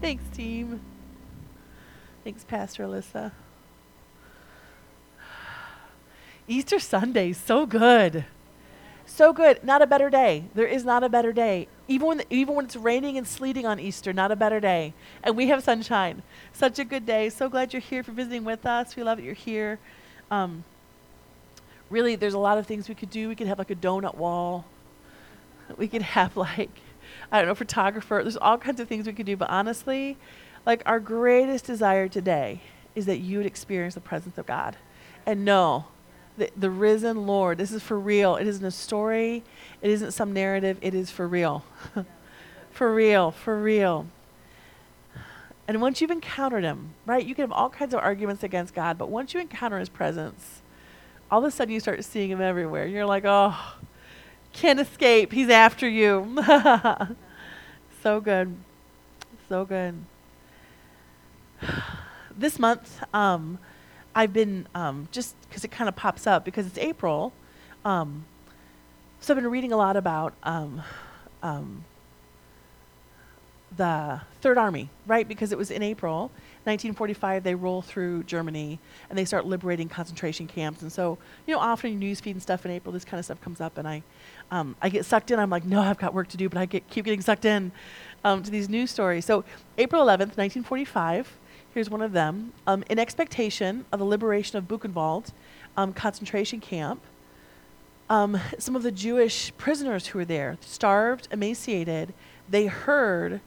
Thanks, team. Thanks, Pastor Alyssa. Easter Sunday, so good. So good. Not a better day. There is not a better day. Even when, even when it's raining and sleeting on Easter, not a better day. And we have sunshine. Such a good day. So glad you're here for visiting with us. We love that you're here. Um, really, there's a lot of things we could do. We could have like a donut wall. We could have like, I don't know, photographer. There's all kinds of things we could do. But honestly, like our greatest desire today is that you would experience the presence of God and know the, the risen Lord. This is for real. It isn't a story, it isn't some narrative. It is for real. for real, for real. And once you've encountered him, right, you can have all kinds of arguments against God, but once you encounter his presence, all of a sudden you start seeing him everywhere. You're like, oh, can't escape. He's after you. so good. So good. This month, um, I've been um, just because it kind of pops up because it's April. Um, so I've been reading a lot about um, um, the Third Army, right? Because it was in April, 1945. They roll through Germany and they start liberating concentration camps. And so, you know, often in newsfeed and stuff in April, this kind of stuff comes up, and I, um, I get sucked in. I'm like, no, I've got work to do, but I get, keep getting sucked in um, to these news stories. So, April 11th, 1945. Here's one of them. Um, in expectation of the liberation of Buchenwald um, concentration camp, um, some of the Jewish prisoners who were there, starved, emaciated, they heard,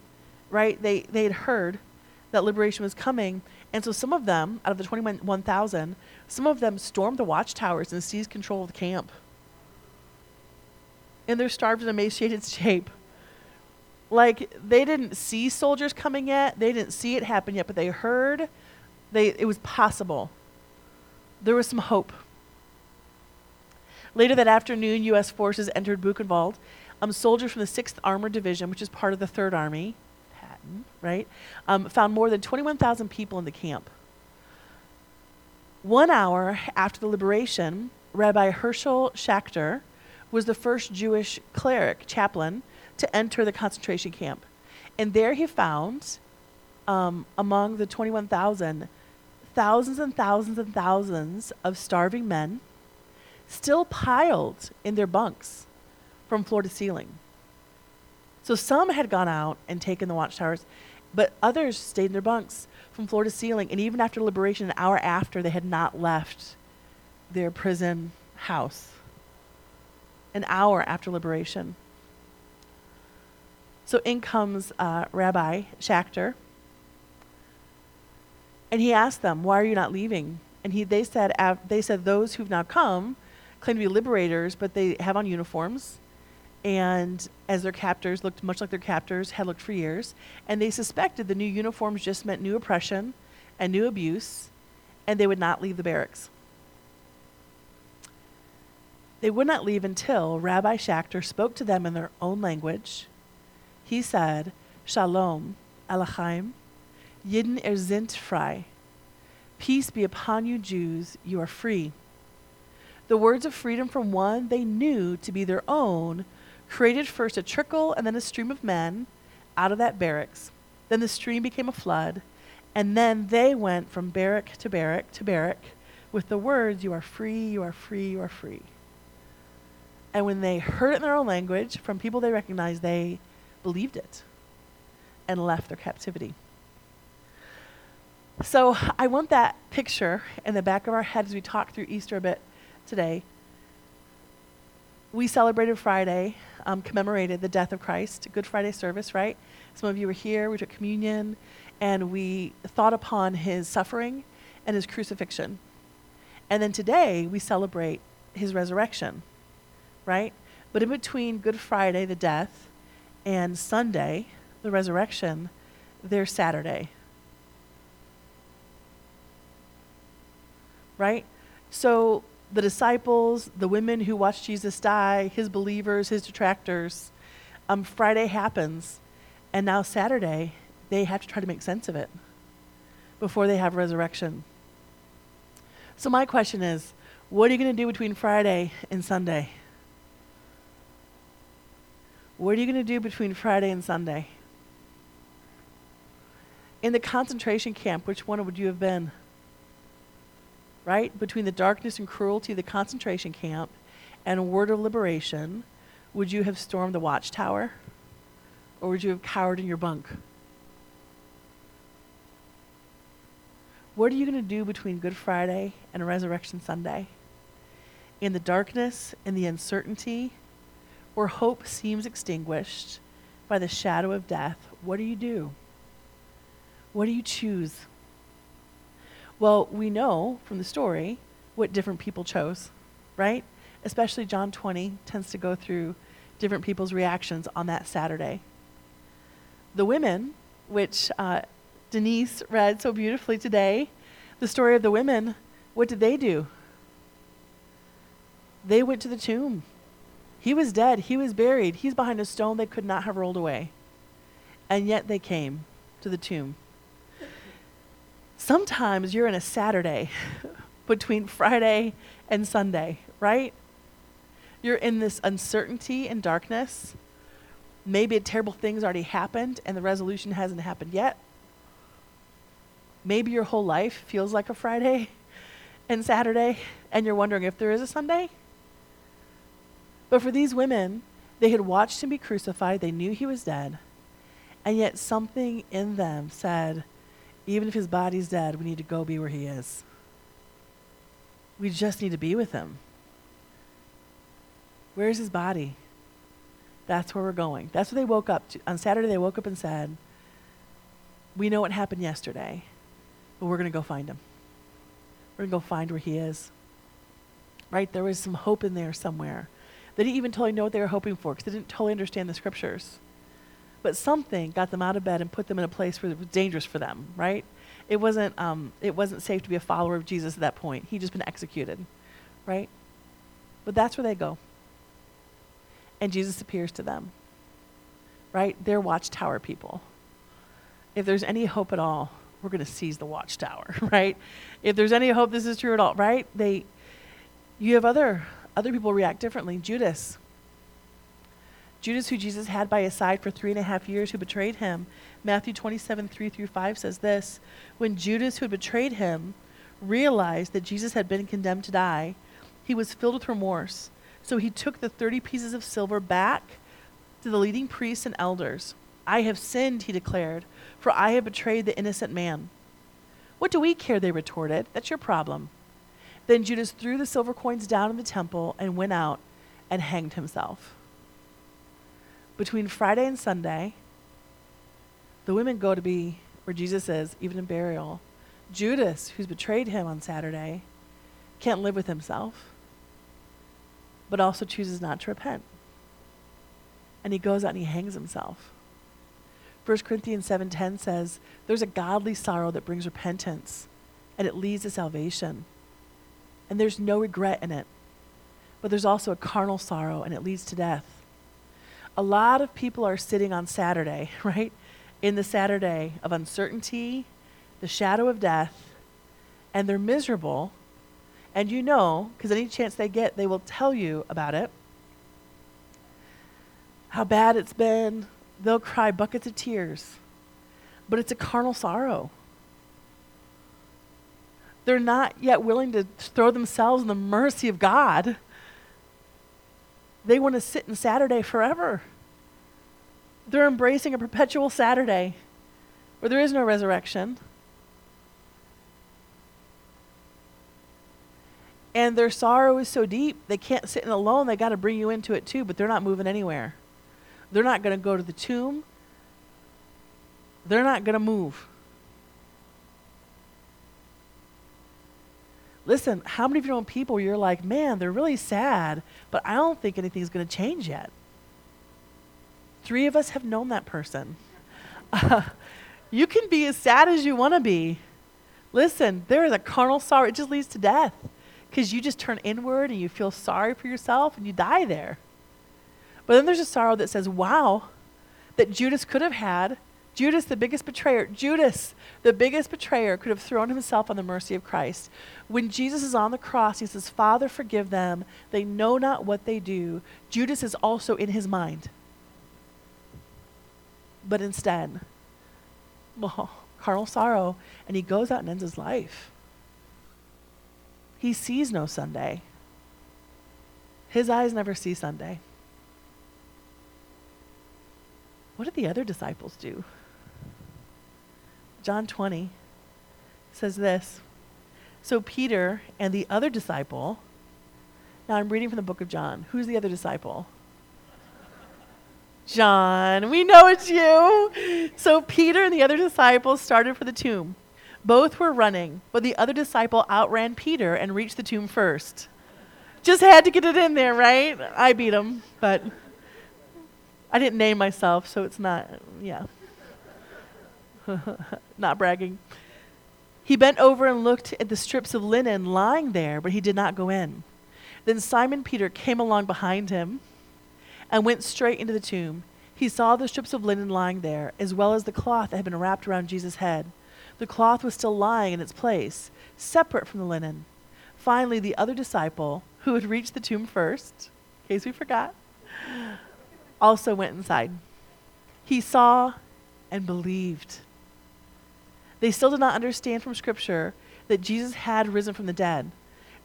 right? They, they had heard that liberation was coming. And so some of them, out of the 21,000, some of them stormed the watchtowers and seized control of the camp. In their starved and emaciated shape. Like they didn't see soldiers coming yet, they didn't see it happen yet, but they heard they it was possible. There was some hope. Later that afternoon, U.S. forces entered Buchenwald. Um, soldiers from the 6th Armored Division, which is part of the 3rd Army, Patton, right, um, found more than 21,000 people in the camp. One hour after the liberation, Rabbi Herschel Schachter was the first Jewish cleric, chaplain, to enter the concentration camp. And there he found, um, among the 21,000, thousands and thousands and thousands of starving men still piled in their bunks from floor to ceiling. So some had gone out and taken the watchtowers, but others stayed in their bunks from floor to ceiling. And even after liberation, an hour after, they had not left their prison house. An hour after liberation. So in comes uh, Rabbi Schachter, and he asked them, "Why are you not leaving?" And he, they said, they said those who've now come claim to be liberators, but they have on uniforms, and as their captors looked much like their captors had looked for years, and they suspected the new uniforms just meant new oppression and new abuse, and they would not leave the barracks. They would not leave until Rabbi Schachter spoke to them in their own language he said, Shalom, Aleichem, Yidden er sind frei. Peace be upon you, Jews, you are free. The words of freedom from one they knew to be their own created first a trickle and then a stream of men out of that barracks. Then the stream became a flood, and then they went from barrack to barrack to barrack with the words, You are free, you are free, you are free. And when they heard it in their own language from people they recognized, they believed it and left their captivity. So I want that picture in the back of our head as we talk through Easter a bit today. We celebrated Friday, um, commemorated the death of Christ, Good Friday service, right? Some of you were here, we took communion, and we thought upon his suffering and his crucifixion. And then today we celebrate his resurrection, right? But in between Good Friday, the death, and Sunday, the resurrection, there's Saturday. Right? So the disciples, the women who watched Jesus die, his believers, his detractors, um, Friday happens, and now Saturday, they have to try to make sense of it before they have resurrection. So, my question is what are you going to do between Friday and Sunday? What are you going to do between Friday and Sunday? In the concentration camp, which one would you have been? Right? Between the darkness and cruelty of the concentration camp and a word of liberation, would you have stormed the watchtower? Or would you have cowered in your bunk? What are you going to do between Good Friday and Resurrection Sunday? In the darkness, in the uncertainty, where hope seems extinguished by the shadow of death, what do you do? What do you choose? Well, we know from the story what different people chose, right? Especially John 20 tends to go through different people's reactions on that Saturday. The women, which uh, Denise read so beautifully today, the story of the women, what did they do? They went to the tomb. He was dead. He was buried. He's behind a stone they could not have rolled away. And yet they came to the tomb. Sometimes you're in a Saturday between Friday and Sunday, right? You're in this uncertainty and darkness. Maybe a terrible thing's already happened and the resolution hasn't happened yet. Maybe your whole life feels like a Friday and Saturday, and you're wondering if there is a Sunday. But for these women, they had watched him be crucified, they knew he was dead, and yet something in them said, even if his body's dead, we need to go be where he is. We just need to be with him. Where's his body? That's where we're going. That's what they woke up to. On Saturday, they woke up and said, We know what happened yesterday but we're going to go find him. We're going to go find where he is. Right? There was some hope in there somewhere. They didn't even totally know what they were hoping for because they didn't totally understand the scriptures. But something got them out of bed and put them in a place where it was dangerous for them, right? It wasn't, um, it wasn't safe to be a follower of Jesus at that point. He'd just been executed, right? But that's where they go. And Jesus appears to them, right? They're watchtower people. If there's any hope at all, we're going to seize the watchtower, right? If there's any hope this is true at all, right? They, you have other other people react differently. Judas, Judas, who Jesus had by his side for three and a half years, who betrayed him. Matthew 27, 3 through 5 says this When Judas, who had betrayed him, realized that Jesus had been condemned to die, he was filled with remorse. So he took the 30 pieces of silver back to the leading priests and elders. I have sinned, he declared for I have betrayed the innocent man. What do we care? They retorted. That's your problem. Then Judas threw the silver coins down in the temple and went out and hanged himself. Between Friday and Sunday, the women go to be where Jesus is, even in burial. Judas, who's betrayed him on Saturday, can't live with himself, but also chooses not to repent. And he goes out and he hangs himself. 1 Corinthians 7:10 says, "There's a godly sorrow that brings repentance, and it leads to salvation. And there's no regret in it. But there's also a carnal sorrow, and it leads to death." A lot of people are sitting on Saturday, right? In the Saturday of uncertainty, the shadow of death, and they're miserable. And you know, because any chance they get, they will tell you about it. How bad it's been, they'll cry buckets of tears, but it's a carnal sorrow. They're not yet willing to throw themselves in the mercy of God. They want to sit in Saturday forever. They're embracing a perpetual Saturday where there is no resurrection. And their sorrow is so deep, they can't sit in alone. They got to bring you into it too, but they're not moving anywhere. They're not going to go to the tomb. They're not going to move. Listen, how many of your own people you're like, man, they're really sad, but I don't think anything's going to change yet? Three of us have known that person. You can be as sad as you want to be. Listen, there is a carnal sorrow. It just leads to death because you just turn inward and you feel sorry for yourself and you die there. But then there's a sorrow that says, wow, that Judas could have had. Judas, the biggest betrayer, Judas, the biggest betrayer, could have thrown himself on the mercy of Christ. When Jesus is on the cross, he says, Father, forgive them. They know not what they do. Judas is also in his mind. But instead, oh, carnal sorrow, and he goes out and ends his life. He sees no Sunday. His eyes never see Sunday. What did the other disciples do? John 20 says this So Peter and the other disciple, now I'm reading from the book of John. Who's the other disciple? John, we know it's you. So Peter and the other disciples started for the tomb. Both were running, but the other disciple outran Peter and reached the tomb first. Just had to get it in there, right? I beat him, but I didn't name myself, so it's not, yeah. not bragging. He bent over and looked at the strips of linen lying there, but he did not go in. Then Simon Peter came along behind him and went straight into the tomb. He saw the strips of linen lying there, as well as the cloth that had been wrapped around Jesus' head. The cloth was still lying in its place, separate from the linen. Finally, the other disciple, who had reached the tomb first, in case we forgot, also went inside. He saw and believed. They still did not understand from Scripture that Jesus had risen from the dead.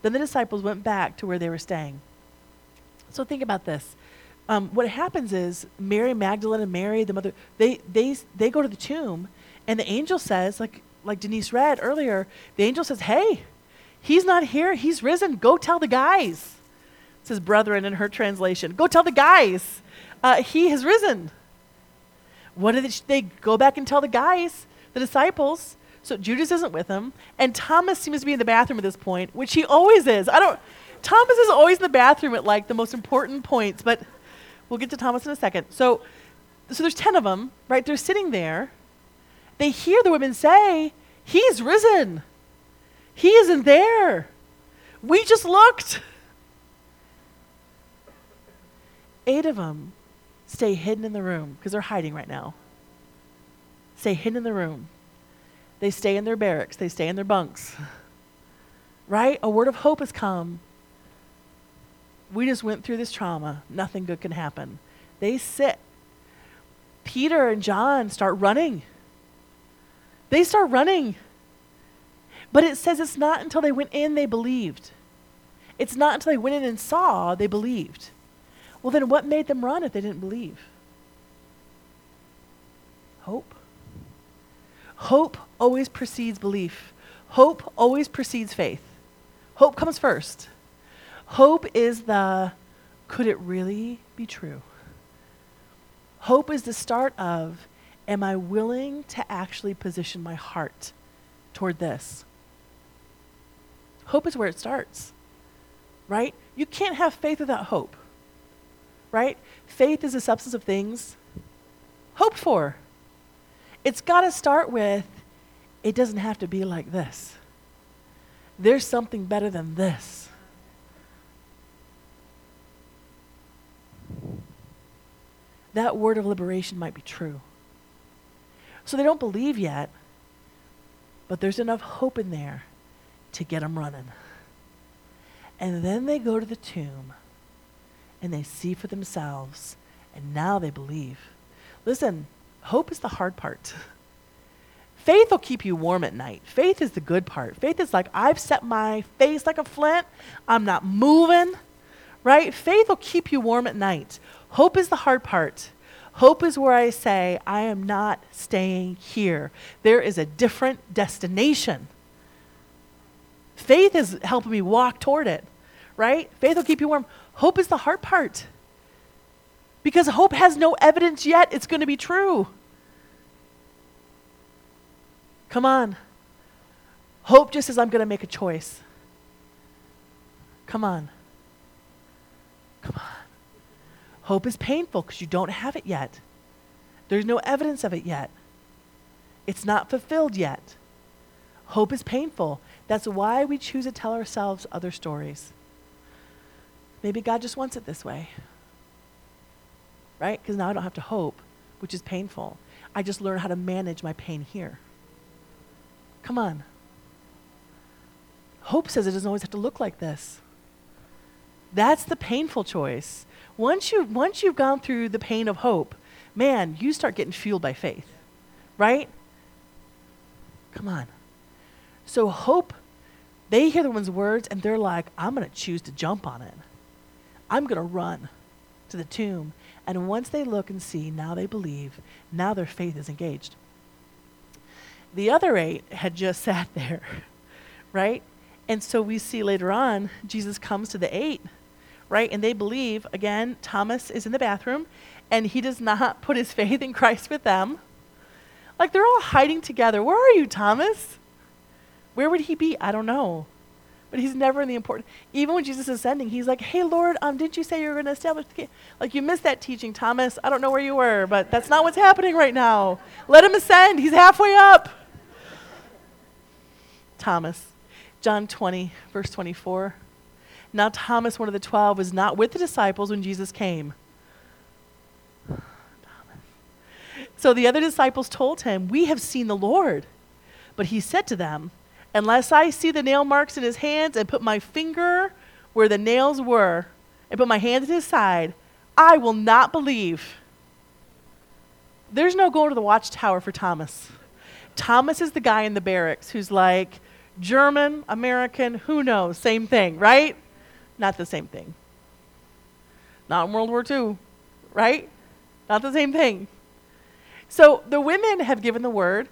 Then the disciples went back to where they were staying. So think about this. Um, what happens is Mary Magdalene and Mary, the mother, they, they, they go to the tomb and the angel says, like, like Denise read earlier, the angel says, Hey, he's not here. He's risen. Go tell the guys. It says brethren in her translation. Go tell the guys. Uh, he has risen. What did they go back and tell the guys, the disciples? So Judas isn't with them, and Thomas seems to be in the bathroom at this point, which he always is. I don't. Thomas is always in the bathroom at like the most important points, but we'll get to Thomas in a second. So, so there's ten of them, right? They're sitting there, they hear the women say, He's risen. He isn't there. We just looked. Eight of them stay hidden in the room because they're hiding right now. Stay hidden in the room. They stay in their barracks, they stay in their bunks. Right? A word of hope has come. We just went through this trauma. Nothing good can happen. They sit. Peter and John start running. They start running. But it says it's not until they went in they believed. It's not until they went in and saw they believed. Well, then what made them run if they didn't believe? Hope. Hope always precedes belief. Hope always precedes faith. Hope comes first. Hope is the could it really be true? Hope is the start of am I willing to actually position my heart toward this? Hope is where it starts, right? You can't have faith without hope, right? Faith is the substance of things hoped for. It's got to start with it doesn't have to be like this. There's something better than this. That word of liberation might be true. So they don't believe yet, but there's enough hope in there to get them running. And then they go to the tomb and they see for themselves, and now they believe. Listen, hope is the hard part. Faith will keep you warm at night. Faith is the good part. Faith is like, I've set my face like a flint, I'm not moving, right? Faith will keep you warm at night. Hope is the hard part. Hope is where I say, I am not staying here. There is a different destination. Faith is helping me walk toward it, right? Faith will keep you warm. Hope is the hard part. Because hope has no evidence yet it's going to be true. Come on. Hope just says, I'm going to make a choice. Come on. Come on. Hope is painful because you don't have it yet. There's no evidence of it yet. It's not fulfilled yet. Hope is painful. That's why we choose to tell ourselves other stories. Maybe God just wants it this way. Right? Because now I don't have to hope, which is painful. I just learn how to manage my pain here. Come on. Hope says it doesn't always have to look like this. That's the painful choice once you once you've gone through the pain of hope, man, you start getting fueled by faith. Right? Come on. So hope, they hear the woman's words and they're like, I'm going to choose to jump on it. I'm going to run to the tomb. And once they look and see, now they believe, now their faith is engaged. The other eight had just sat there, right? And so we see later on, Jesus comes to the eight, right? And they believe, again, Thomas is in the bathroom, and he does not put his faith in Christ with them. Like they're all hiding together. Where are you, Thomas? Where would he be? I don't know. But he's never in the important. Even when Jesus is sending, he's like, "Hey, Lord, um, didn't you say you were going to establish the kingdom? Like you missed that teaching, Thomas. I don't know where you were, but that's not what's happening right now. Let him ascend. He's halfway up." Thomas, John 20, verse 24. Now Thomas, one of the twelve, was not with the disciples when Jesus came. So the other disciples told him, We have seen the Lord. But he said to them, Unless I see the nail marks in his hands and put my finger where the nails were and put my hand at his side, I will not believe. There's no going to the watchtower for Thomas. Thomas is the guy in the barracks who's like, German, American, who knows, same thing, right? Not the same thing. Not in World War II, right? Not the same thing. So the women have given the word.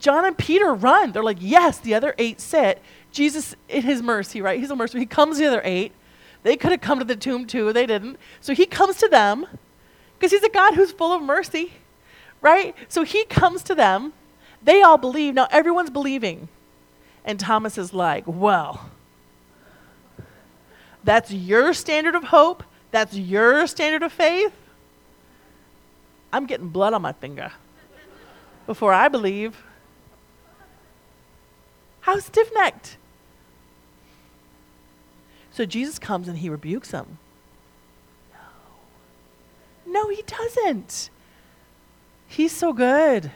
John and Peter run. They're like, yes, the other eight sit. Jesus, in his mercy, right? He's a mercy. He comes to the other eight. They could have come to the tomb too. They didn't. So he comes to them because he's a God who's full of mercy, right? So he comes to them. They all believe. Now everyone's believing. And Thomas is like, well, that's your standard of hope. That's your standard of faith. I'm getting blood on my finger before I believe. How stiff necked. So Jesus comes and he rebukes him. No. No, he doesn't. He's so good.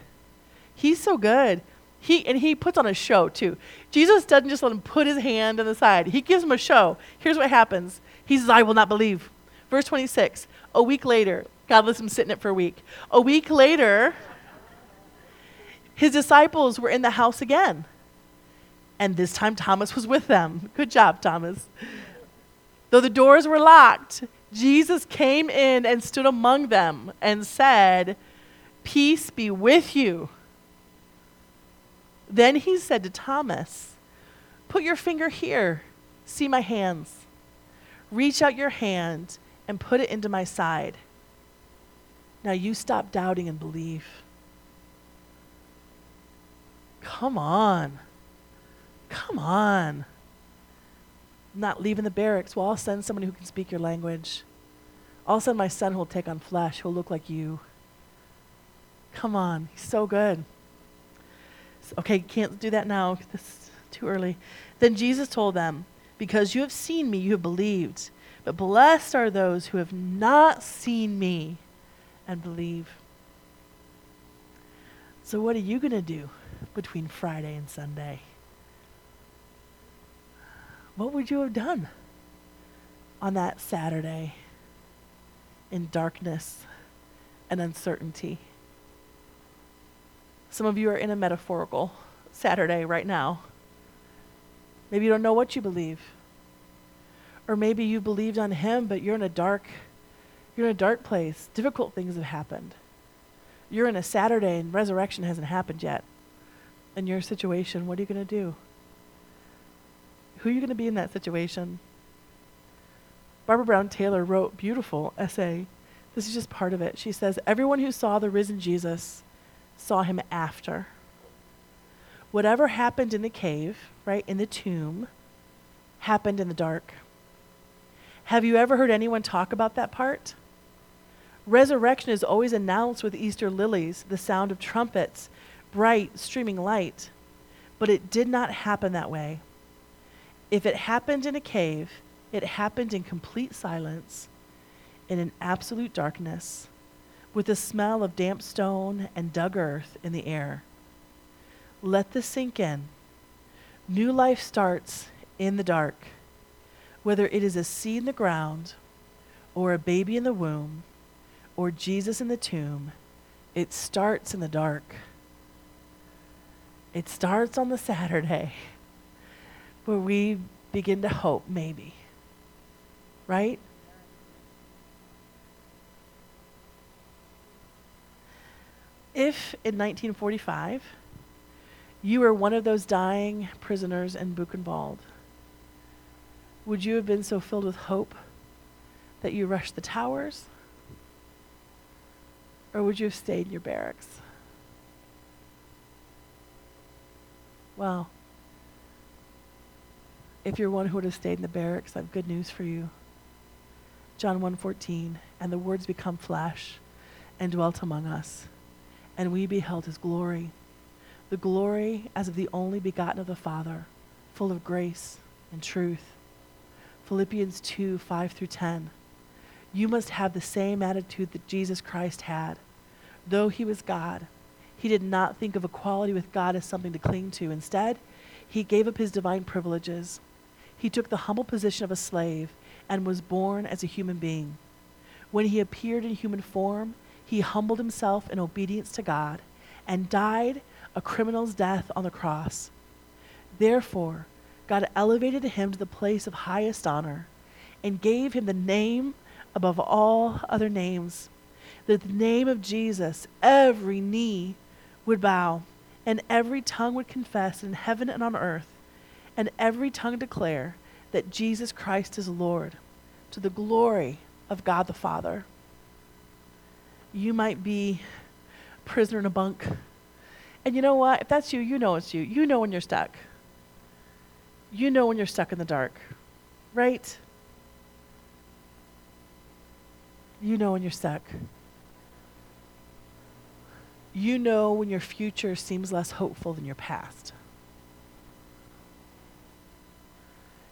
He's so good. He and he puts on a show too. Jesus doesn't just let him put his hand on the side. He gives him a show. Here's what happens. He says, I will not believe. Verse 26. A week later, God lets him sit in it for a week. A week later, his disciples were in the house again. And this time Thomas was with them. Good job, Thomas. Though the doors were locked, Jesus came in and stood among them and said, Peace be with you. Then he said to Thomas, Put your finger here. See my hands. Reach out your hand and put it into my side. Now you stop doubting and believe. Come on. Come on. I'm not leaving the barracks. Well, I'll send somebody who can speak your language. I'll send my son who will take on flesh, who will look like you. Come on. He's so good. Okay, can't do that now. This is too early. Then Jesus told them, Because you have seen me, you have believed. But blessed are those who have not seen me and believe. So, what are you going to do between Friday and Sunday? What would you have done on that Saturday in darkness and uncertainty? Some of you are in a metaphorical Saturday right now. Maybe you don't know what you believe. Or maybe you believed on him, but you're in a dark you're in a dark place. Difficult things have happened. You're in a Saturday and resurrection hasn't happened yet. In your situation, what are you going to do? Who are you going to be in that situation? Barbara Brown Taylor wrote beautiful essay. This is just part of it. She says, "Everyone who saw the risen Jesus saw him after. Whatever happened in the cave, right, in the tomb, happened in the dark. Have you ever heard anyone talk about that part? Resurrection is always announced with Easter lilies, the sound of trumpets, bright, streaming light. But it did not happen that way. If it happened in a cave, it happened in complete silence, in an absolute darkness, with the smell of damp stone and dug earth in the air. Let this sink in. New life starts in the dark, whether it is a seed in the ground, or a baby in the womb, or Jesus in the tomb, it starts in the dark. It starts on the Saturday where we begin to hope, maybe. Right? If in 1945 you were one of those dying prisoners in Buchenwald, would you have been so filled with hope that you rushed the towers? Or would you have stayed in your barracks? Well, if you're one who would have stayed in the barracks, I have good news for you. John 1:14, and the words become flesh and dwelt among us, and we beheld his glory, the glory as of the only begotten of the Father, full of grace and truth. Philippians 2, 5 through 10. You must have the same attitude that Jesus Christ had. Though he was God, he did not think of equality with God as something to cling to. Instead, he gave up his divine privileges. He took the humble position of a slave and was born as a human being. When he appeared in human form, he humbled himself in obedience to God and died a criminal's death on the cross. Therefore, God elevated him to the place of highest honor and gave him the name above all other names, that the name of Jesus every knee would bow and every tongue would confess in heaven and on earth and every tongue declare that Jesus Christ is Lord to the glory of God the Father. You might be prisoner in a bunk. And you know what? If that's you, you know it's you. You know when you're stuck. You know when you're stuck in the dark, right? You know when you're stuck. You know when your future seems less hopeful than your past.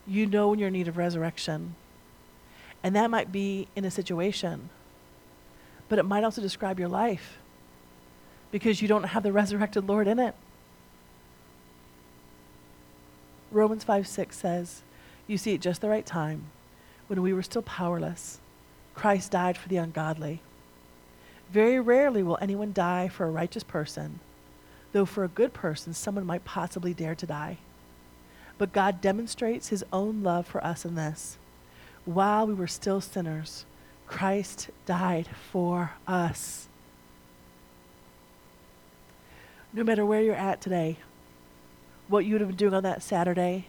You know when you're in need of resurrection. And that might be in a situation, but it might also describe your life because you don't have the resurrected Lord in it. Romans 5 6 says, You see, at just the right time, when we were still powerless, Christ died for the ungodly. Very rarely will anyone die for a righteous person, though for a good person, someone might possibly dare to die. But God demonstrates his own love for us in this. While we were still sinners, Christ died for us. No matter where you're at today, what you would have been doing on that Saturday,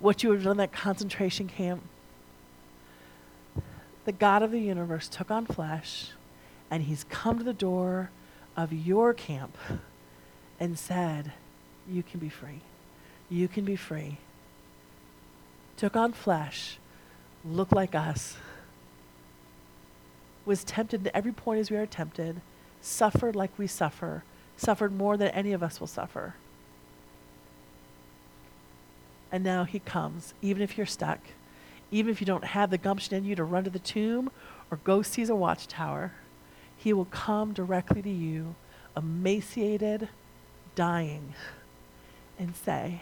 what you would have done in that concentration camp, the God of the universe took on flesh and he's come to the door of your camp and said, You can be free. You can be free. Took on flesh, looked like us, was tempted at every point as we are tempted, suffered like we suffer, suffered more than any of us will suffer. And now he comes, even if you're stuck, even if you don't have the gumption in you to run to the tomb or go seize a watchtower, he will come directly to you, emaciated, dying, and say,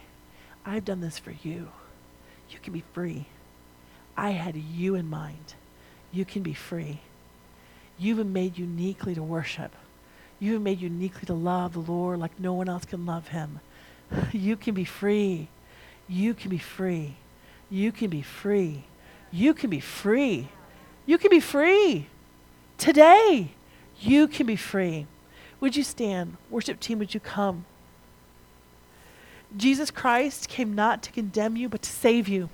I've done this for you. You can be free. I had you in mind. You can be free. You've been made uniquely to worship. You've been made uniquely to love the Lord like no one else can love him. You can be free. You can be free. You can be free. You can be free. You can be free. Today, you can be free. Would you stand? Worship team, would you come? Jesus Christ came not to condemn you, but to save you.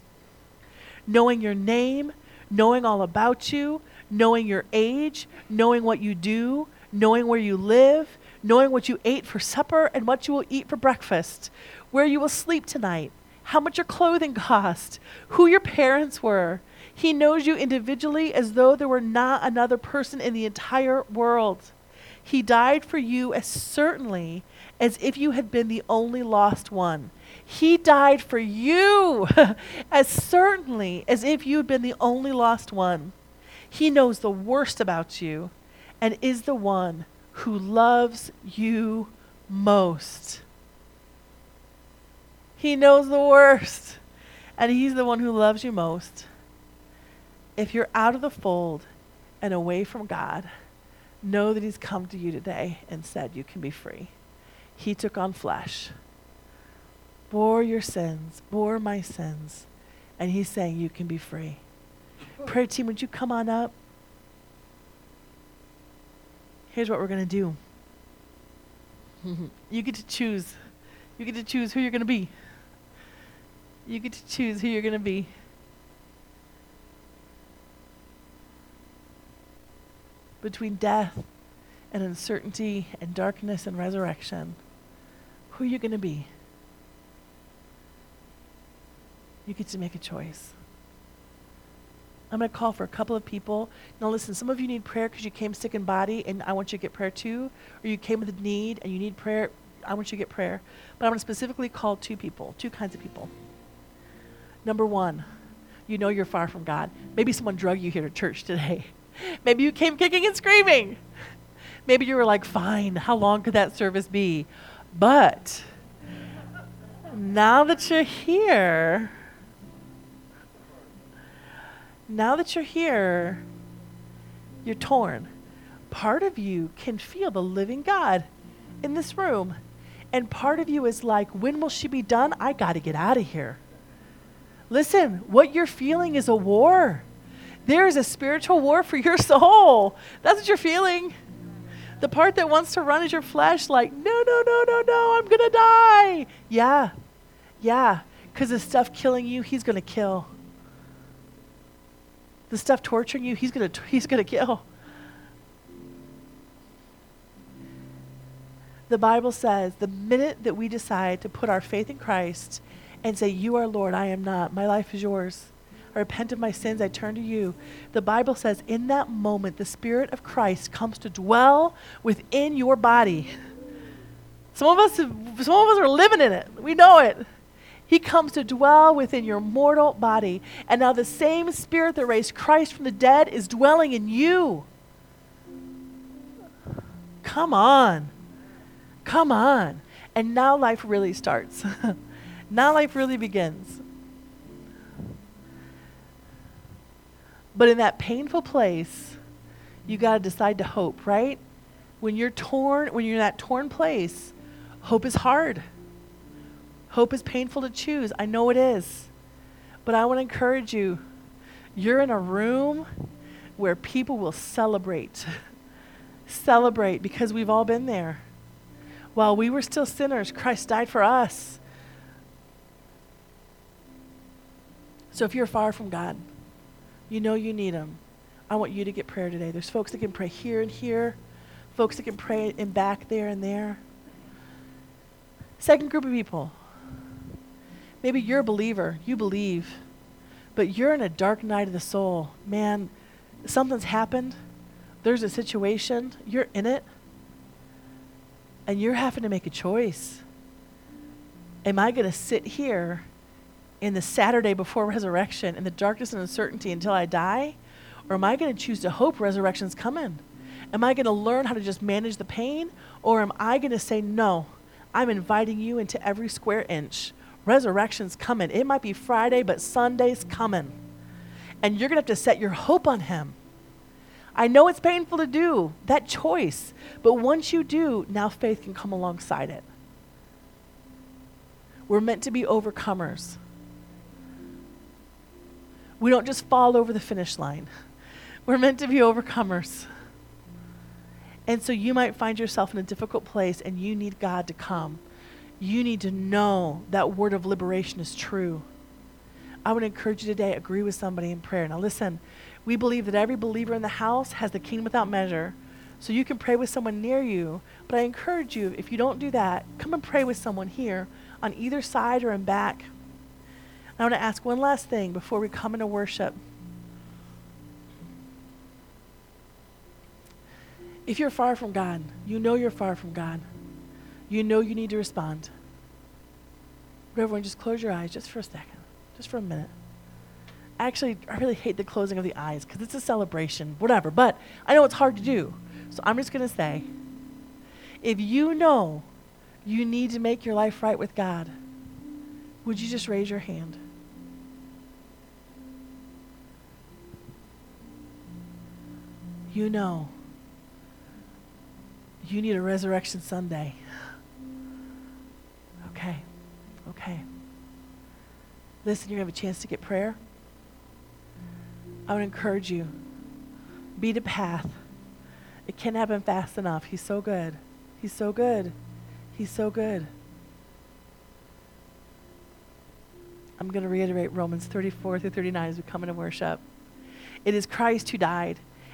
Knowing your name, knowing all about you, knowing your age, knowing what you do, knowing where you live, knowing what you ate for supper and what you will eat for breakfast, where you will sleep tonight, how much your clothing cost, who your parents were. He knows you individually as though there were not another person in the entire world. He died for you as certainly as if you had been the only lost one. He died for you as certainly as if you had been the only lost one. He knows the worst about you and is the one who loves you most. He knows the worst, and He's the one who loves you most. If you're out of the fold and away from God, know that He's come to you today and said, You can be free. He took on flesh, bore your sins, bore my sins, and He's saying you can be free. Prayer team, would you come on up? Here's what we're going to do. you get to choose. You get to choose who you're going to be. You get to choose who you're going to be. Between death and uncertainty and darkness and resurrection, who are you going to be? You get to make a choice. I'm going to call for a couple of people. Now, listen, some of you need prayer because you came sick in body, and I want you to get prayer too. Or you came with a need and you need prayer. I want you to get prayer. But I'm going to specifically call two people, two kinds of people. Number one, you know you're far from God. Maybe someone drug you here to church today. Maybe you came kicking and screaming. Maybe you were like, fine, how long could that service be? But now that you're here, now that you're here, you're torn. Part of you can feel the living God in this room. And part of you is like, when will she be done? I got to get out of here. Listen, what you're feeling is a war. There is a spiritual war for your soul. That's what you're feeling. The part that wants to run is your flesh, like, no, no, no, no, no, I'm going to die. Yeah, yeah, because the stuff killing you, he's going to kill the stuff torturing you, he's going to he's going to kill. The Bible says the minute that we decide to put our faith in Christ and say, You are Lord, I am not, my life is yours. I repent of my sins, I turn to you. The Bible says, in that moment, the Spirit of Christ comes to dwell within your body. Some of us, some of us are living in it. We know it. He comes to dwell within your mortal body. And now the same spirit that raised Christ from the dead is dwelling in you. Come on. Come on. And now life really starts. now life really begins. But in that painful place, you got to decide to hope, right? When you're torn, when you're in that torn place, hope is hard. Hope is painful to choose. I know it is. But I want to encourage you you're in a room where people will celebrate. celebrate because we've all been there. While we were still sinners, Christ died for us. So if you're far from God, you know you need them. I want you to get prayer today. There's folks that can pray here and here, folks that can pray in back there and there. Second group of people Maybe you're a believer, you believe, but you're in a dark night of the soul. Man, something's happened. There's a situation, you're in it, and you're having to make a choice. Am I going to sit here in the Saturday before resurrection in the darkness and uncertainty until I die? Or am I going to choose to hope resurrection's coming? Am I going to learn how to just manage the pain? Or am I going to say, no, I'm inviting you into every square inch Resurrection's coming. It might be Friday, but Sunday's coming. And you're going to have to set your hope on Him. I know it's painful to do that choice, but once you do, now faith can come alongside it. We're meant to be overcomers. We don't just fall over the finish line. We're meant to be overcomers. And so you might find yourself in a difficult place and you need God to come you need to know that word of liberation is true. I would encourage you today, agree with somebody in prayer. Now, listen, we believe that every believer in the house has the kingdom without measure. So you can pray with someone near you. But I encourage you, if you don't do that, come and pray with someone here on either side or in back. I want to ask one last thing before we come into worship. If you're far from God, you know you're far from God you know you need to respond. But everyone, just close your eyes just for a second, just for a minute. Actually, I really hate the closing of the eyes because it's a celebration, whatever. But I know it's hard to do. So I'm just going to say if you know you need to make your life right with God, would you just raise your hand? You know you need a resurrection Sunday. Okay. Okay. Listen, you're going to have a chance to get prayer. I would encourage you be the path. It can't happen fast enough. He's so good. He's so good. He's so good. I'm going to reiterate Romans 34 through 39 as we come into worship. It is Christ who died,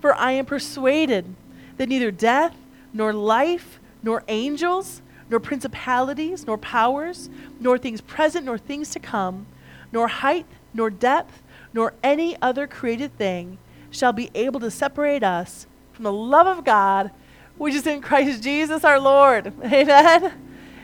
For I am persuaded that neither death, nor life, nor angels, nor principalities, nor powers, nor things present, nor things to come, nor height, nor depth, nor any other created thing shall be able to separate us from the love of God, which is in Christ Jesus our Lord. Amen.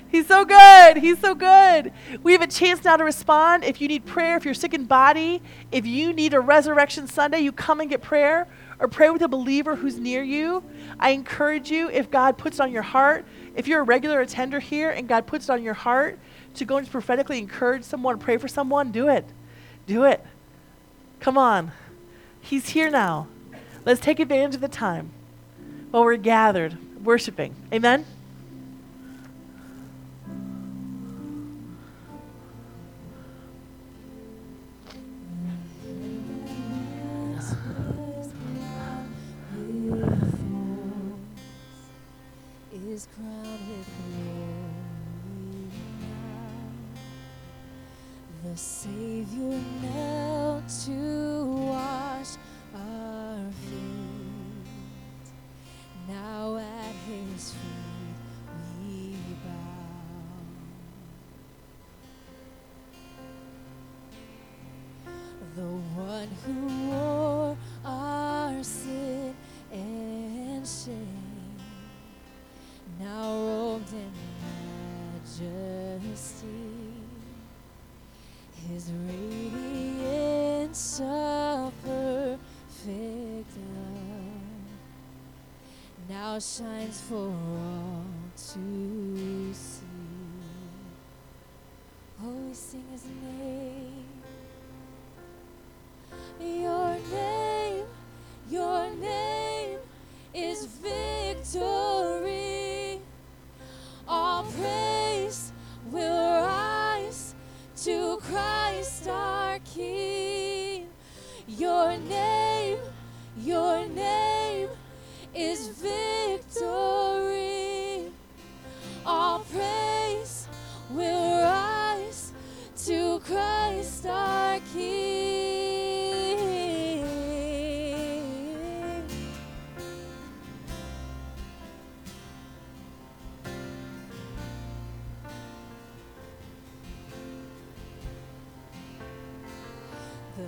He's so good. He's so good. We have a chance now to respond. If you need prayer, if you're sick in body, if you need a resurrection Sunday, you come and get prayer or pray with a believer who's near you. I encourage you, if God puts it on your heart, if you're a regular attender here and God puts it on your heart to go and prophetically encourage someone, pray for someone, do it. Do it. Come on. He's here now. Let's take advantage of the time while we're gathered worshiping. Amen. Savior shines for all to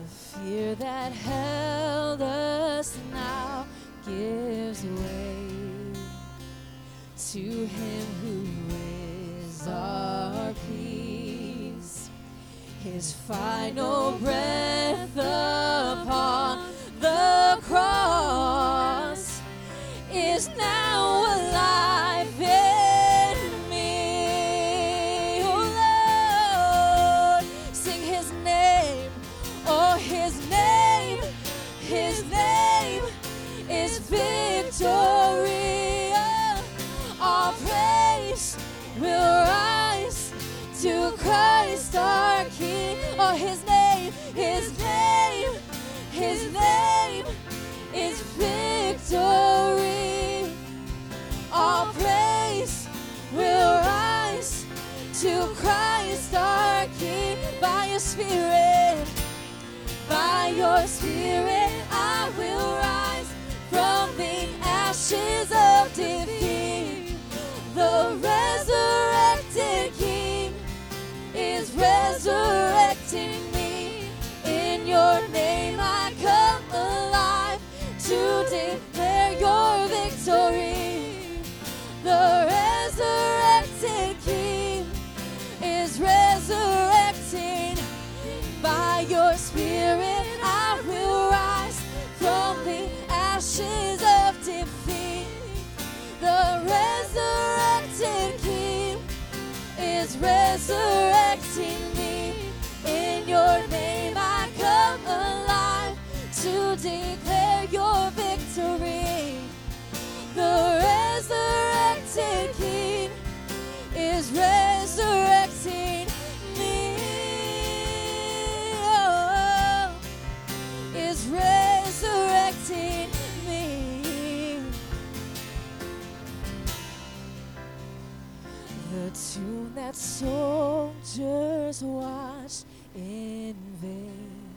fear that held us now gives way to Him who is our peace. His final breath resurrecting me. In your name I come alive to declare your victory. The resurrected King is resurrecting soldiers watched in vain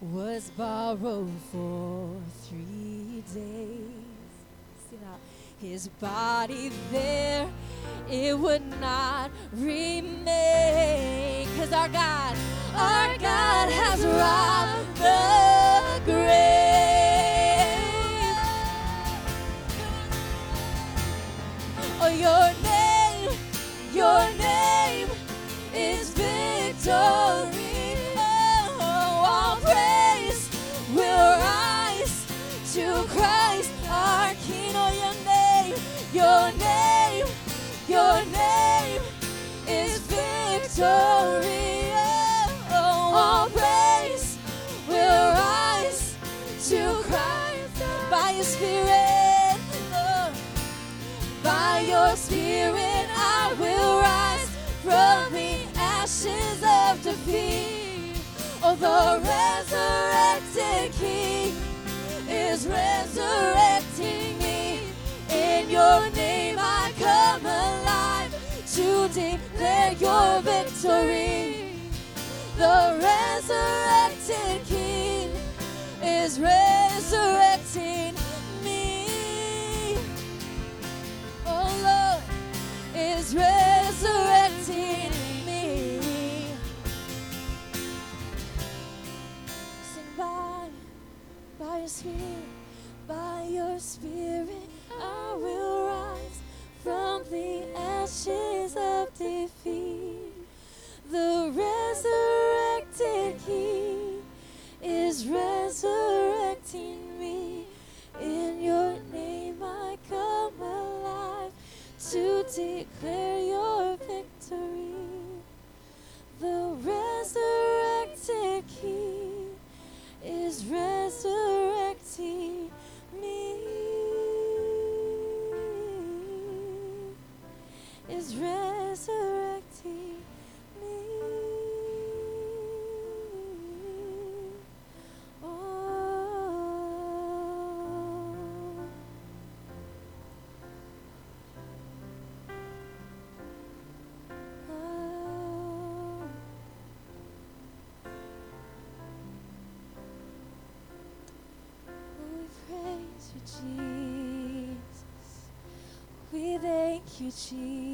was borrowed for three days. His body there, it would not remain. Cause our God, our God has robbed the grave. Oh, your Christ our King. Oh, your name, your name, your name is victory. Oh, all praise will rise to Christ by His Spirit. Lord. By your spirit I will rise from the ashes of defeat. Oh, the resurrected King is resurrecting me. In your name I come alive to declare your victory. The resurrected King is resurrecting me. Oh Lord, is resurrecting me. Sing by, by your spirit, The resurrected King is resurrecting me. In your name I come alive to declare your victory. The resurrected King is resurrecting me. Is resurrecting thank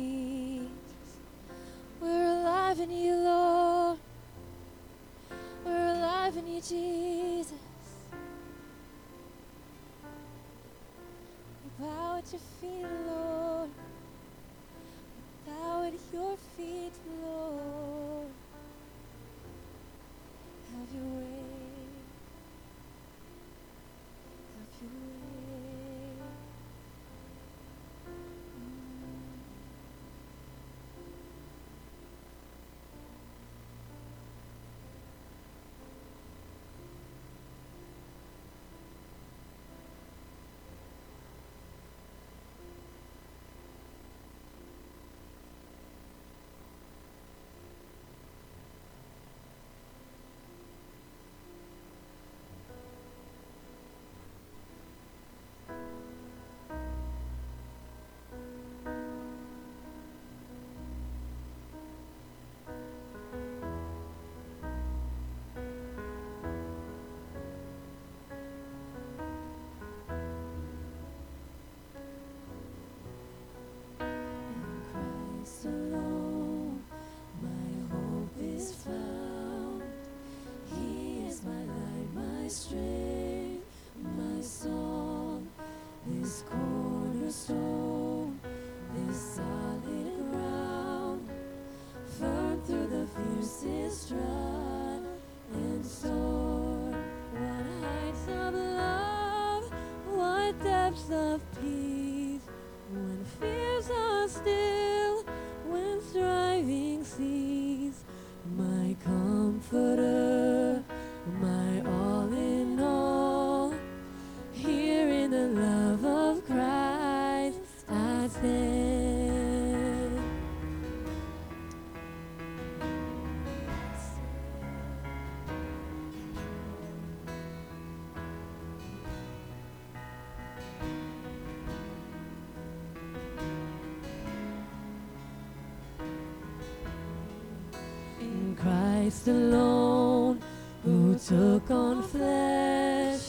Christ alone, who took on flesh,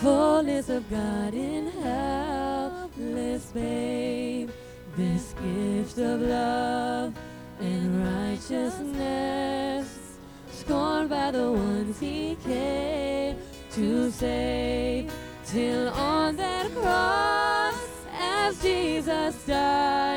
fullness of God in helpless babe, this gift of love and righteousness, scorned by the ones he came to save, till on that cross, as Jesus died,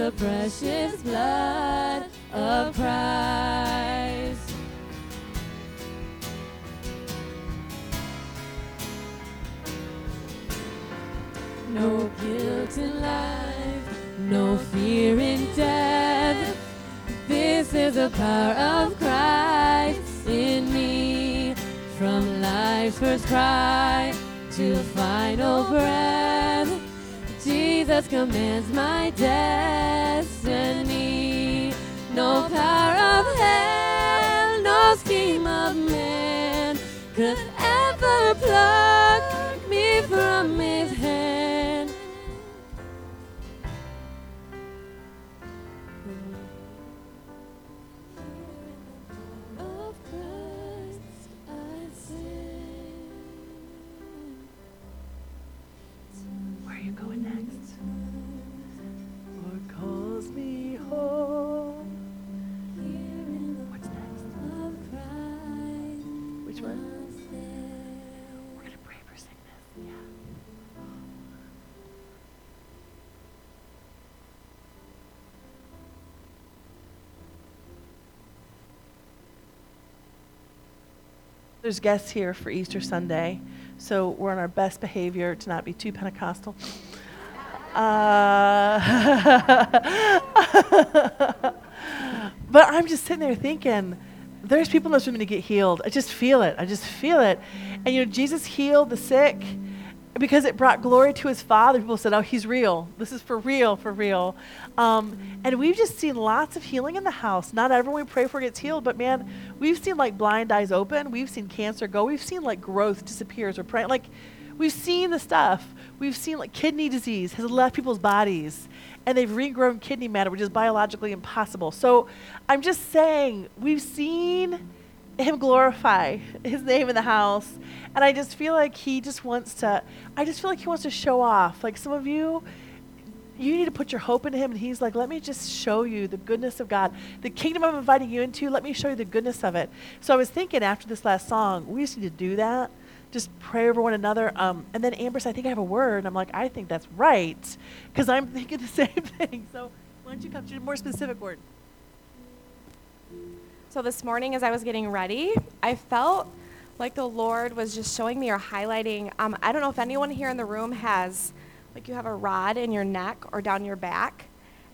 the precious blood of Christ. No guilt in life, no fear in death. This is the power of Christ in me. From life's first cry to final breath, Jesus commands my destiny. No power of hell, no scheme of man could ever pluck me from his There's guests here for Easter Sunday, so we're on our best behavior to not be too Pentecostal. Uh, but I'm just sitting there thinking, there's people in this room to get healed. I just feel it. I just feel it. And you know, Jesus healed the sick because it brought glory to his Father. People said, "Oh, he's real. This is for real, for real." Um, and we've just seen lots of healing in the house. Not everyone we pray for gets healed, but man, we've seen like blind eyes open. We've seen cancer go. We've seen like growth disappears. We're praying like we've seen the stuff. We've seen like kidney disease has left people's bodies and they've regrown kidney matter, which is biologically impossible. So I'm just saying, we've seen him glorify his name in the house. And I just feel like he just wants to, I just feel like he wants to show off. Like some of you, you need to put your hope in him. And he's like, let me just show you the goodness of God. The kingdom I'm inviting you into, let me show you the goodness of it. So I was thinking after this last song, we just need to do that. Just pray over one another. Um, and then Amber said, I think I have a word. And I'm like, I think that's right. Because I'm thinking the same thing. So why don't you come to a more specific word? So this morning, as I was getting ready, I felt like the Lord was just showing me or highlighting. Um, I don't know if anyone here in the room has, like, you have a rod in your neck or down your back,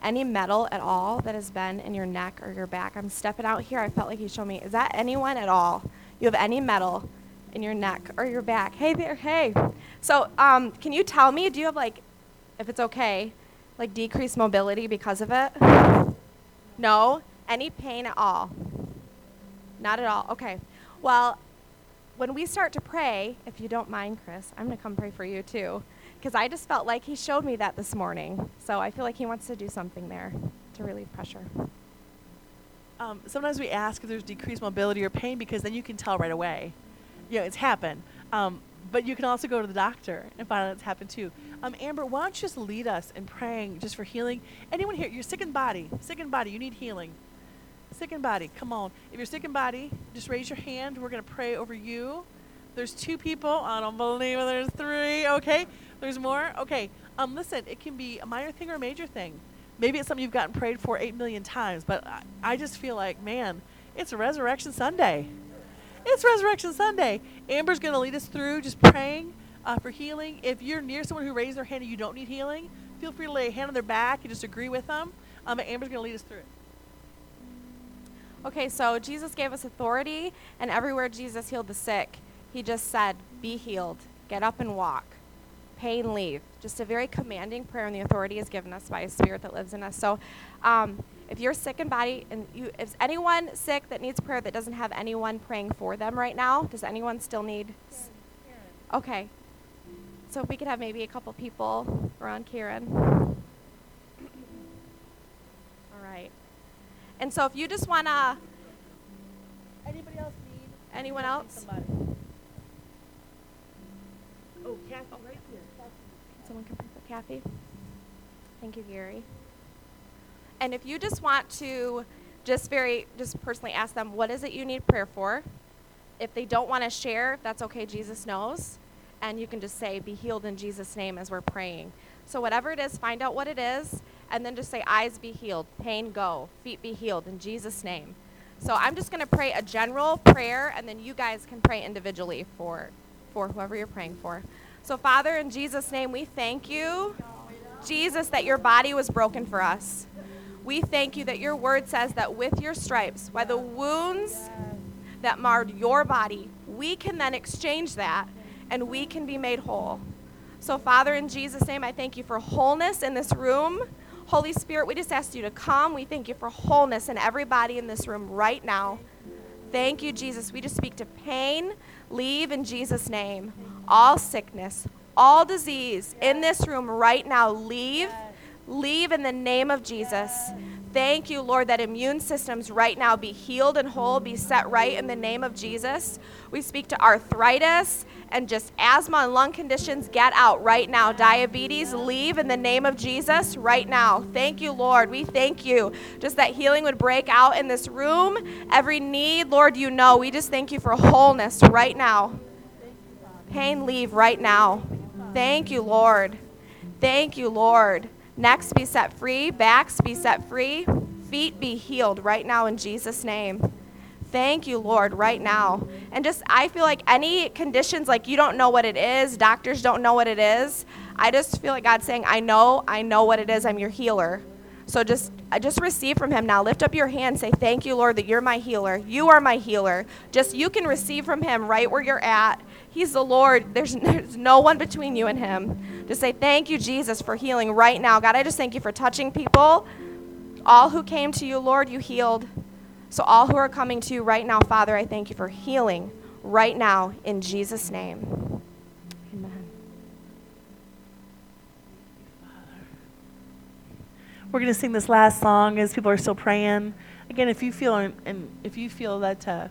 any metal at all that has been in your neck or your back. I'm stepping out here. I felt like he showed me. Is that anyone at all? You have any metal in your neck or your back? Hey there, hey. So, um, can you tell me, do you have like, if it's okay, like decreased mobility because of it? No? Any pain at all? Not at all. Okay. Well, when we start to pray, if you don't mind, Chris, I'm going to come pray for you too. Because I just felt like he showed me that this morning. So I feel like he wants to do something there to relieve pressure. Um, sometimes we ask if there's decreased mobility or pain because then you can tell right away. You know, it's happened. Um, but you can also go to the doctor and find out it's happened too. Um, Amber, why don't you just lead us in praying just for healing? Anyone here, you're sick in body, sick in body, you need healing. Sick in body, come on. If you're sick in body, just raise your hand. We're going to pray over you. There's two people. I don't believe. There's three. Okay. There's more. Okay. Um, listen, it can be a minor thing or a major thing. Maybe it's something you've gotten prayed for eight million times, but I, I just feel like, man, it's Resurrection Sunday. It's Resurrection Sunday. Amber's going to lead us through just praying uh, for healing. If you're near someone who raised their hand and you don't need healing, feel free to lay a hand on their back and just agree with them. Um, Amber's going to lead us through it. Okay, so Jesus gave us authority, and everywhere Jesus healed the sick, he just said, Be healed, get up and walk, pain leave. Just a very commanding prayer, and the authority is given us by a spirit that lives in us. So, um, if you're sick in body, and you, if anyone sick that needs prayer that doesn't have anyone praying for them right now, does anyone still need? s- Okay. So if we could have maybe a couple people around Karen. All right. And so if you just want to, Anybody else need? anyone need else? Somebody. Oh, Kathy, right here. Someone can pray for Kathy. Thank you, Gary. And if you just want to just very, just personally ask them, what is it you need prayer for? If they don't want to share, that's okay, Jesus knows. And you can just say, be healed in Jesus' name as we're praying. So whatever it is, find out what it is, and then just say, eyes be healed, pain go, feet be healed in Jesus' name. So I'm just going to pray a general prayer, and then you guys can pray individually for, for whoever you're praying for. So, Father, in Jesus' name, we thank you, Jesus, that your body was broken for us. We thank you that your word says that with your stripes, by the wounds that marred your body, we can then exchange that and we can be made whole. So, Father, in Jesus' name, I thank you for wholeness in this room. Holy Spirit, we just ask you to come. We thank you for wholeness in everybody in this room right now. Thank you, Jesus. We just speak to pain, leave in Jesus' name. All sickness, all disease in this room right now, leave. Leave in the name of Jesus. Thank you, Lord, that immune systems right now be healed and whole, be set right in the name of Jesus. We speak to arthritis and just asthma and lung conditions, get out right now. Diabetes, leave in the name of Jesus right now. Thank you, Lord. We thank you. Just that healing would break out in this room. Every need, Lord, you know. We just thank you for wholeness right now. Pain, leave right now. Thank you, Lord. Thank you, Lord. Necks be set free, backs be set free, feet be healed right now in Jesus' name. Thank you, Lord, right now. And just, I feel like any conditions, like you don't know what it is, doctors don't know what it is. I just feel like God's saying, I know, I know what it is. I'm your healer. So just, I just receive from Him now. Lift up your hand. Say, Thank you, Lord, that you're my healer. You are my healer. Just, you can receive from Him right where you're at. He's the Lord. There's, there's no one between you and Him. Just say, Thank you, Jesus, for healing right now. God, I just thank you for touching people. All who came to you, Lord, you healed. So, all who are coming to you right now, Father, I thank you for healing right now in Jesus' name. Amen. We're going to sing this last song as people are still praying. Again, if you feel and, and if you feel that to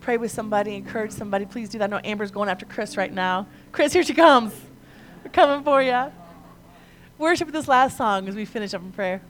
pray with somebody, encourage somebody, please do that. I know Amber's going after Chris right now. Chris, here she comes. Coming for you. Worship this last song as we finish up in prayer.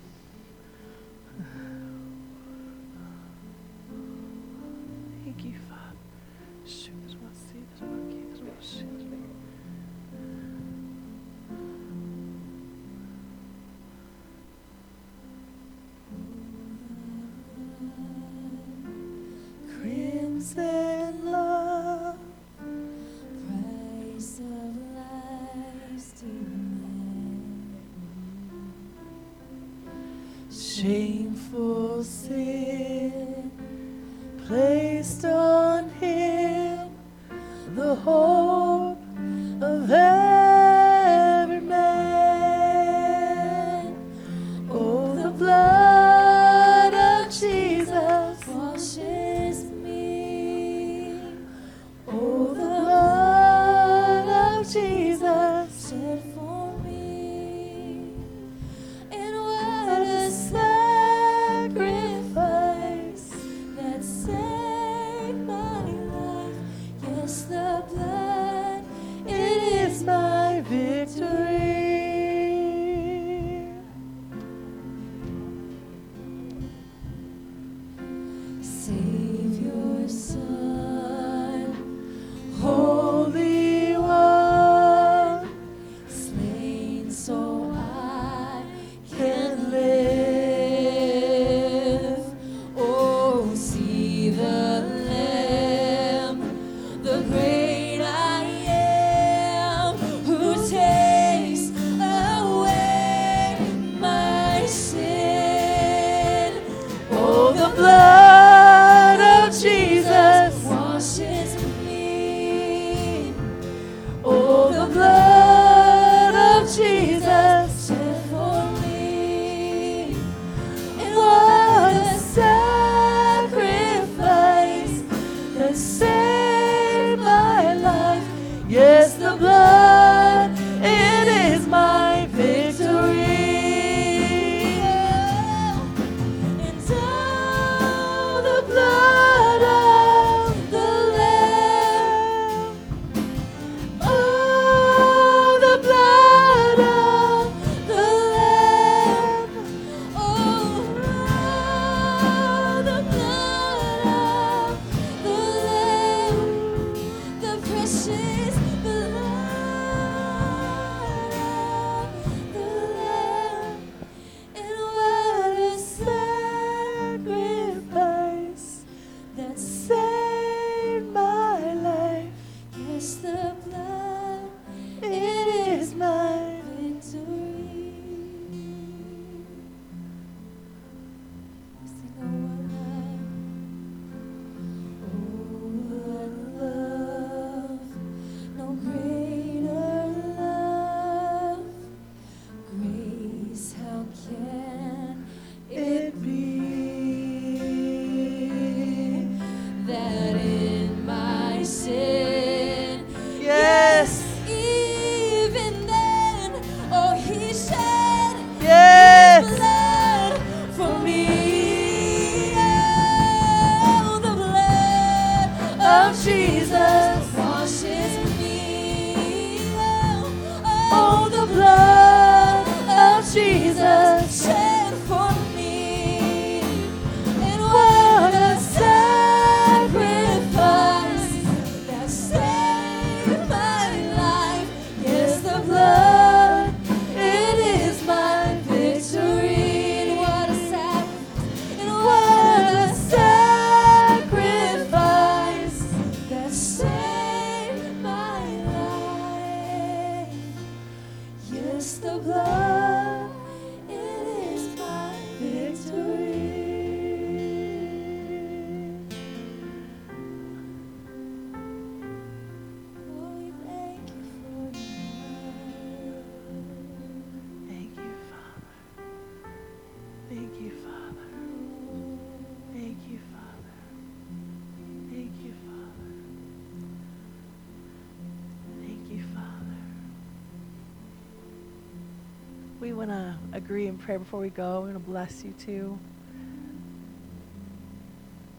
Prayer before we go. We're going to bless you too.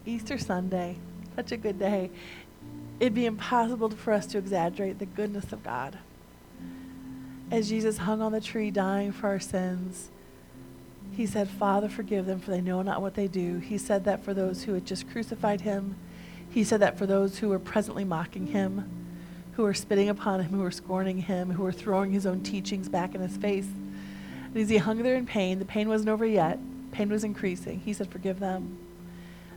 Easter Sunday, such a good day. It'd be impossible for us to exaggerate the goodness of God. As Jesus hung on the tree dying for our sins, he said, Father, forgive them, for they know not what they do. He said that for those who had just crucified him. He said that for those who were presently mocking him, who were spitting upon him, who were scorning him, who were throwing his own teachings back in his face. And as he hung there in pain, the pain wasn't over yet, pain was increasing. He said, Forgive them.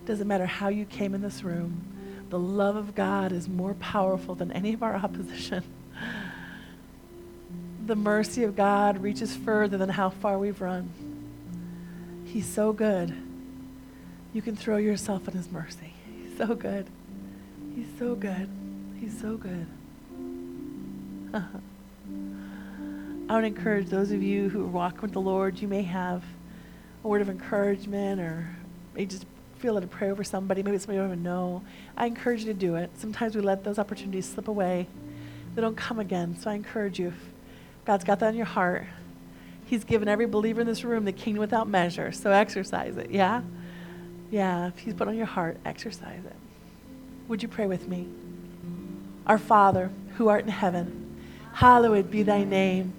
Doesn't matter how you came in this room, the love of God is more powerful than any of our opposition. The mercy of God reaches further than how far we've run. He's so good. You can throw yourself in His mercy. He's so good. He's so good. He's so good. Uh-huh. I would encourage those of you who are walking with the Lord, you may have a word of encouragement or may just feel led to pray over somebody, maybe somebody you don't even know. I encourage you to do it. Sometimes we let those opportunities slip away. They don't come again. So I encourage you, if God's got that in your heart, He's given every believer in this room the kingdom without measure. So exercise it, yeah? Yeah, if He's put on your heart, exercise it. Would you pray with me? Our Father, who art in heaven, hallowed be thy name.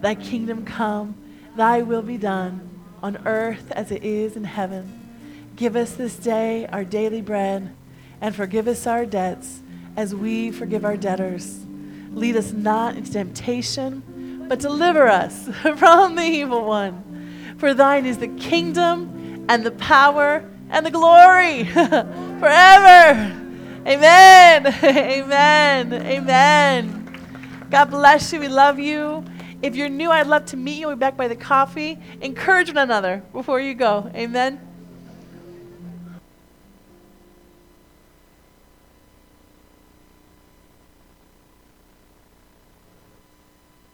Thy kingdom come, thy will be done, on earth as it is in heaven. Give us this day our daily bread, and forgive us our debts as we forgive our debtors. Lead us not into temptation, but deliver us from the evil one. For thine is the kingdom and the power and the glory forever. Amen. Amen. Amen. God bless you. We love you. If you're new, I'd love to meet you. We'll be back by the coffee. Encourage one another before you go. Amen.